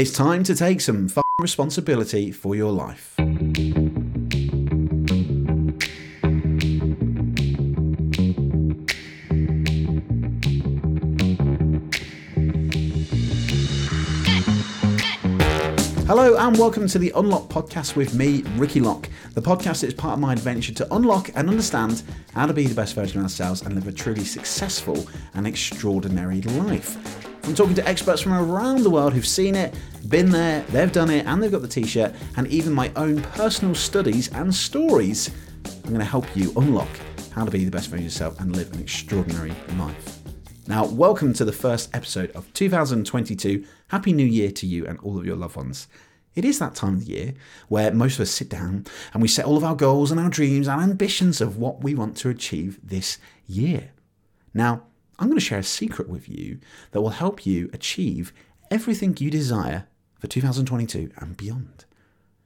It's time to take some responsibility for your life. Hello and welcome to the Unlock podcast with me, Ricky Lock. The podcast is part of my adventure to unlock and understand how to be the best version of ourselves and live a truly successful and extraordinary life. I'm talking to experts from around the world who've seen it, been there, they've done it, and they've got the t shirt, and even my own personal studies and stories. I'm going to help you unlock how to be the best version of yourself and live an extraordinary life. Now, welcome to the first episode of 2022. Happy New Year to you and all of your loved ones. It is that time of the year where most of us sit down and we set all of our goals and our dreams and ambitions of what we want to achieve this year. Now, I'm going to share a secret with you that will help you achieve everything you desire for 2022 and beyond.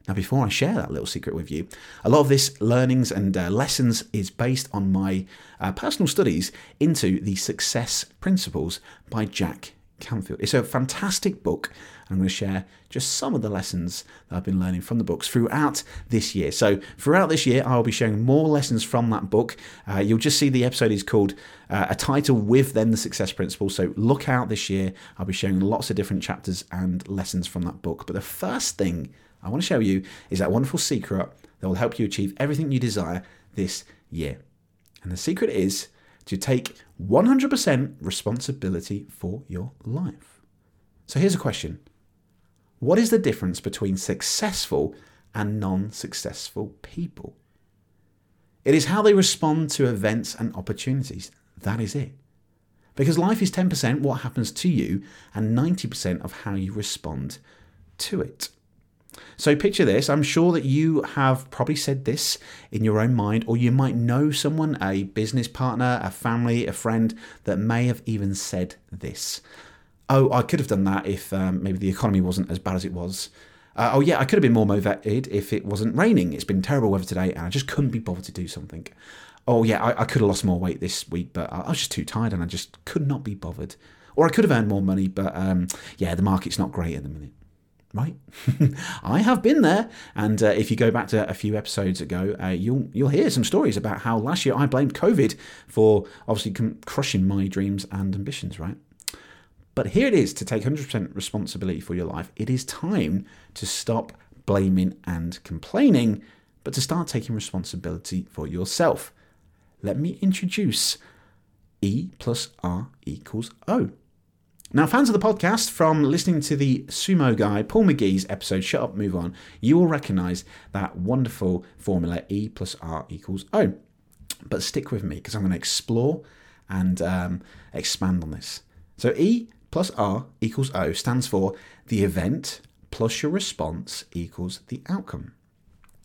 Now, before I share that little secret with you, a lot of this learnings and uh, lessons is based on my uh, personal studies into the Success Principles by Jack Canfield. It's a fantastic book. I'm going to share just some of the lessons that I've been learning from the books throughout this year. So, throughout this year, I'll be sharing more lessons from that book. Uh, you'll just see the episode is called uh, A Title with Then the Success Principle. So, look out this year. I'll be sharing lots of different chapters and lessons from that book. But the first thing I want to show you is that wonderful secret that will help you achieve everything you desire this year. And the secret is to take 100% responsibility for your life. So here's a question What is the difference between successful and non successful people? It is how they respond to events and opportunities. That is it. Because life is 10% what happens to you and 90% of how you respond to it. So picture this. I'm sure that you have probably said this in your own mind, or you might know someone, a business partner, a family, a friend, that may have even said this. Oh, I could have done that if um, maybe the economy wasn't as bad as it was. Uh, oh, yeah, I could have been more motivated if it wasn't raining. It's been terrible weather today, and I just couldn't be bothered to do something. Oh, yeah, I, I could have lost more weight this week, but I, I was just too tired and I just could not be bothered. Or I could have earned more money, but um, yeah, the market's not great at the minute right? I have been there, and uh, if you go back to a few episodes ago, uh, you'll you'll hear some stories about how last year I blamed COVID for obviously crushing my dreams and ambitions, right? But here it is to take 100% responsibility for your life. It is time to stop blaming and complaining, but to start taking responsibility for yourself. Let me introduce E plus R equals O. Now, fans of the podcast, from listening to the sumo guy Paul McGee's episode Shut Up, Move On, you will recognize that wonderful formula E plus R equals O. But stick with me because I'm going to explore and um, expand on this. So, E plus R equals O stands for the event plus your response equals the outcome.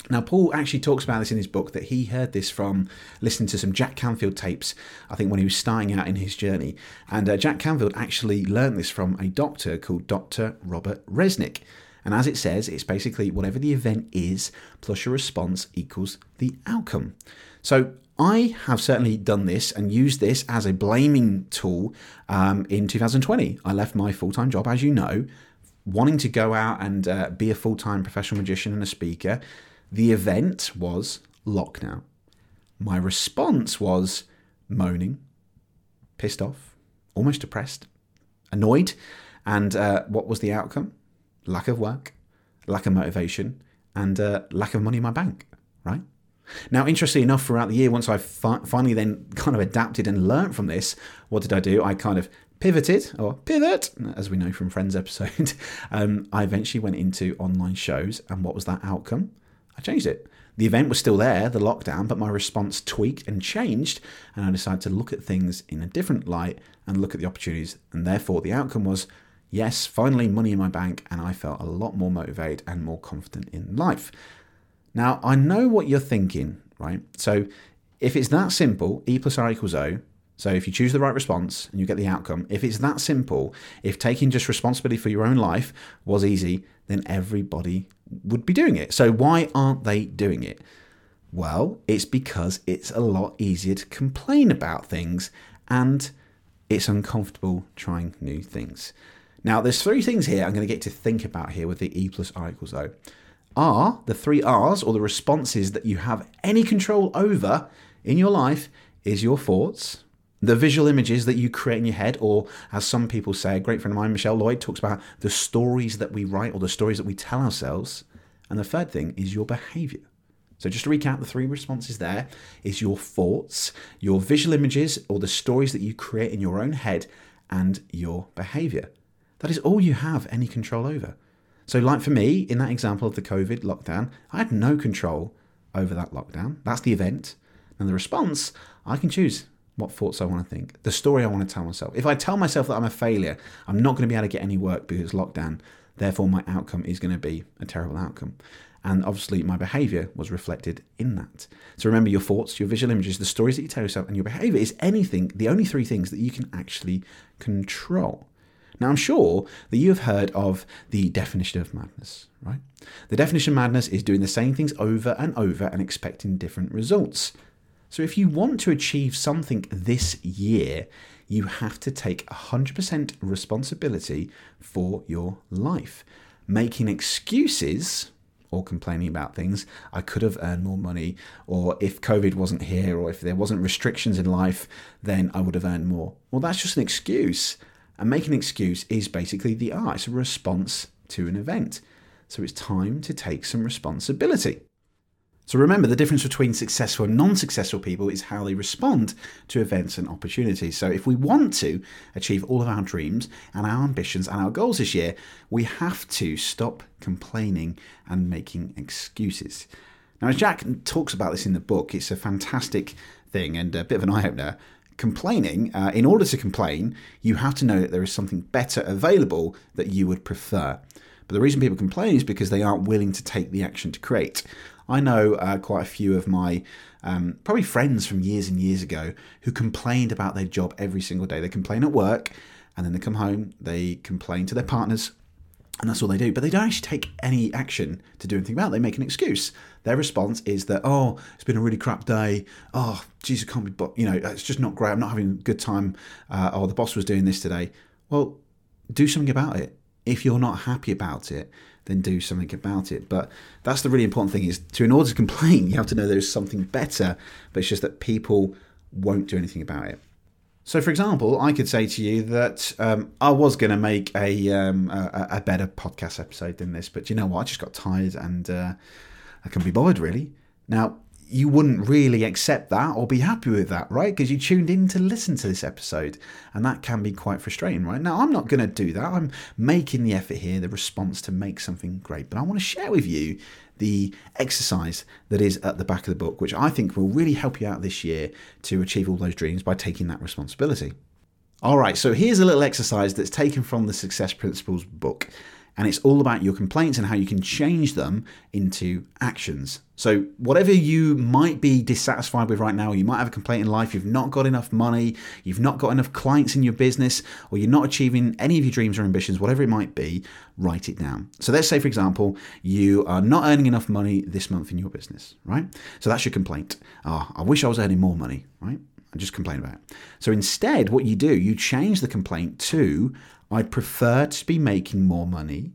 Now, Paul actually talks about this in his book that he heard this from listening to some Jack Canfield tapes, I think when he was starting out in his journey. And uh, Jack Canfield actually learned this from a doctor called Dr. Robert Resnick. And as it says, it's basically whatever the event is plus your response equals the outcome. So I have certainly done this and used this as a blaming tool um, in 2020. I left my full time job, as you know, wanting to go out and uh, be a full time professional magician and a speaker the event was lockdown. My response was moaning, pissed off, almost depressed, annoyed. And uh, what was the outcome? Lack of work, lack of motivation, and uh, lack of money in my bank, right? Now, interestingly enough, throughout the year, once I fi- finally then kind of adapted and learnt from this, what did I do? I kind of pivoted or pivot, as we know from Friends episode. um, I eventually went into online shows, and what was that outcome? I changed it. The event was still there, the lockdown, but my response tweaked and changed, and I decided to look at things in a different light and look at the opportunities. And therefore, the outcome was yes, finally money in my bank, and I felt a lot more motivated and more confident in life. Now, I know what you're thinking, right? So, if it's that simple, E plus R equals O, so if you choose the right response and you get the outcome, if it's that simple, if taking just responsibility for your own life was easy, then everybody would be doing it. So why aren't they doing it? Well, it's because it's a lot easier to complain about things and it's uncomfortable trying new things. Now, there's three things here I'm going to get to think about here with the E plus R equals O. R, the three R's or the responses that you have any control over in your life, is your thoughts, the visual images that you create in your head, or as some people say, a great friend of mine, Michelle Lloyd, talks about the stories that we write or the stories that we tell ourselves. And the third thing is your behavior. So, just to recap, the three responses there is your thoughts, your visual images, or the stories that you create in your own head, and your behavior. That is all you have any control over. So, like for me, in that example of the COVID lockdown, I had no control over that lockdown. That's the event. And the response, I can choose what thoughts I want to think, the story I want to tell myself. If I tell myself that I'm a failure, I'm not going to be able to get any work because lockdown. Therefore, my outcome is going to be a terrible outcome. And obviously, my behavior was reflected in that. So remember your thoughts, your visual images, the stories that you tell yourself, and your behavior is anything, the only three things that you can actually control. Now, I'm sure that you have heard of the definition of madness, right? The definition of madness is doing the same things over and over and expecting different results. So, if you want to achieve something this year, you have to take 100% responsibility for your life. Making excuses or complaining about things, I could have earned more money, or if COVID wasn't here, or if there wasn't restrictions in life, then I would have earned more. Well, that's just an excuse. And making an excuse is basically the art, it's a response to an event. So it's time to take some responsibility. So remember, the difference between successful and non successful people is how they respond to events and opportunities. So if we want to achieve all of our dreams and our ambitions and our goals this year, we have to stop complaining and making excuses. Now, as Jack talks about this in the book, it's a fantastic thing and a bit of an eye opener. Complaining, uh, in order to complain, you have to know that there is something better available that you would prefer. But the reason people complain is because they aren't willing to take the action to create. I know uh, quite a few of my um, probably friends from years and years ago who complained about their job every single day. They complain at work and then they come home, they complain to their partners, and that's all they do. But they don't actually take any action to do anything about it. They make an excuse. Their response is that, oh, it's been a really crap day. Oh, I can't be, you know, it's just not great. I'm not having a good time. Uh, oh, the boss was doing this today. Well, do something about it. If you're not happy about it, then do something about it. But that's the really important thing is to in order to complain, you have to know there's something better, but it's just that people won't do anything about it. So, for example, I could say to you that um, I was going to make a, um, a, a better podcast episode than this, but you know what? I just got tired and uh, I can be bothered really. Now, you wouldn't really accept that or be happy with that, right? Because you tuned in to listen to this episode, and that can be quite frustrating, right? Now, I'm not going to do that. I'm making the effort here, the response to make something great, but I want to share with you the exercise that is at the back of the book, which I think will really help you out this year to achieve all those dreams by taking that responsibility. All right, so here's a little exercise that's taken from the Success Principles book and it's all about your complaints and how you can change them into actions. So, whatever you might be dissatisfied with right now, you might have a complaint in life, you've not got enough money, you've not got enough clients in your business, or you're not achieving any of your dreams or ambitions, whatever it might be, write it down. So, let's say, for example, you are not earning enough money this month in your business, right? So, that's your complaint. Oh, I wish I was earning more money, right? And just complain about it. So, instead, what you do, you change the complaint to, I'd prefer to be making more money,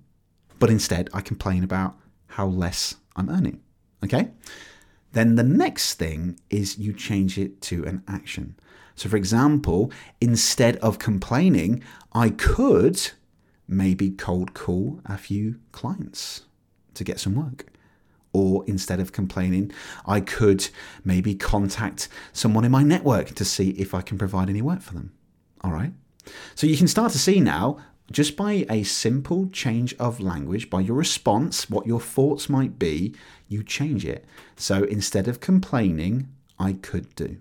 but instead I complain about how less I'm earning. Okay? Then the next thing is you change it to an action. So, for example, instead of complaining, I could maybe cold call a few clients to get some work. Or instead of complaining, I could maybe contact someone in my network to see if I can provide any work for them. All right. So you can start to see now, just by a simple change of language, by your response, what your thoughts might be, you change it. So instead of complaining, I could do.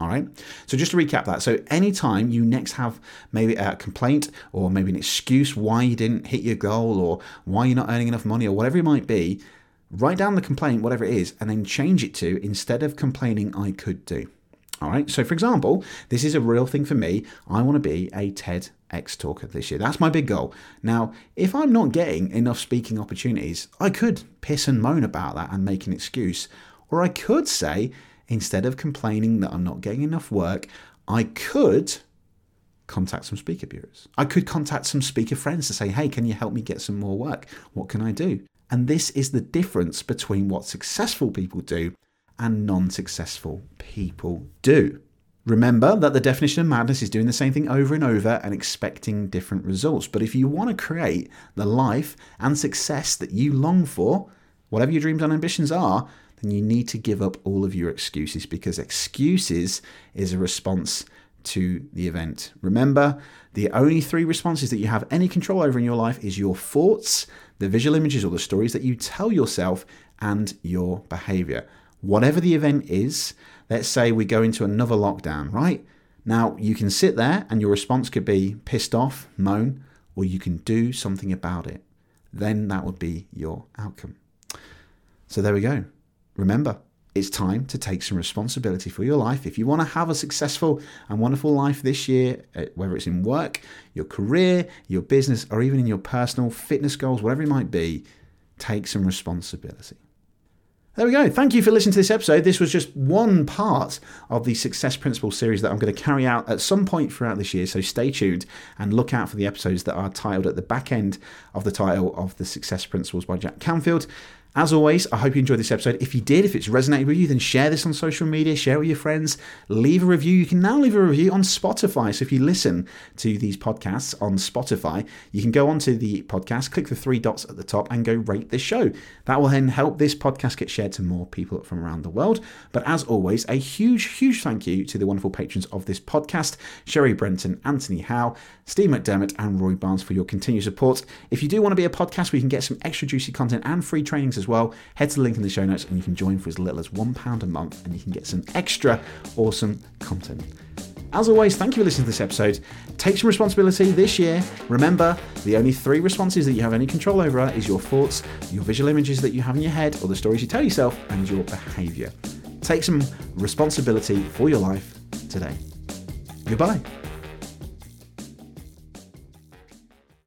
All right. So just to recap that. So anytime you next have maybe a complaint or maybe an excuse why you didn't hit your goal or why you're not earning enough money or whatever it might be, write down the complaint, whatever it is, and then change it to instead of complaining, I could do. All right. So, for example, this is a real thing for me. I want to be a TEDx talker this year. That's my big goal. Now, if I'm not getting enough speaking opportunities, I could piss and moan about that and make an excuse. Or I could say, instead of complaining that I'm not getting enough work, I could contact some speaker bureaus. I could contact some speaker friends to say, hey, can you help me get some more work? What can I do? And this is the difference between what successful people do and non successful people do. Remember that the definition of madness is doing the same thing over and over and expecting different results. But if you want to create the life and success that you long for, whatever your dreams and ambitions are, then you need to give up all of your excuses because excuses is a response to the event. Remember, the only three responses that you have any control over in your life is your thoughts, the visual images or the stories that you tell yourself, and your behavior. Whatever the event is, let's say we go into another lockdown, right? Now, you can sit there and your response could be pissed off, moan, or you can do something about it. Then that would be your outcome. So there we go. Remember, it's time to take some responsibility for your life. If you want to have a successful and wonderful life this year, uh, whether it's in work, your career, your business, or even in your personal fitness goals, whatever it might be, take some responsibility. There we go. Thank you for listening to this episode. This was just one part of the Success Principles series that I'm going to carry out at some point throughout this year. So stay tuned and look out for the episodes that are titled at the back end of the title of the Success Principles by Jack Canfield. As always, I hope you enjoyed this episode. If you did, if it's resonated with you, then share this on social media, share it with your friends, leave a review. You can now leave a review on Spotify. So if you listen to these podcasts on Spotify, you can go onto the podcast, click the three dots at the top, and go rate this show. That will then help this podcast get shared to more people from around the world. But as always, a huge, huge thank you to the wonderful patrons of this podcast Sherry Brenton, Anthony Howe, Steve McDermott, and Roy Barnes for your continued support. If you do want to be a podcast where you can get some extra juicy content and free trainings as well, head to the link in the show notes and you can join for as little as £1 a month and you can get some extra awesome content. As always, thank you for listening to this episode. Take some responsibility this year. Remember, the only three responses that you have any control over is your thoughts, your visual images that you have in your head, or the stories you tell yourself, and your behavior. Take some responsibility for your life today. Goodbye.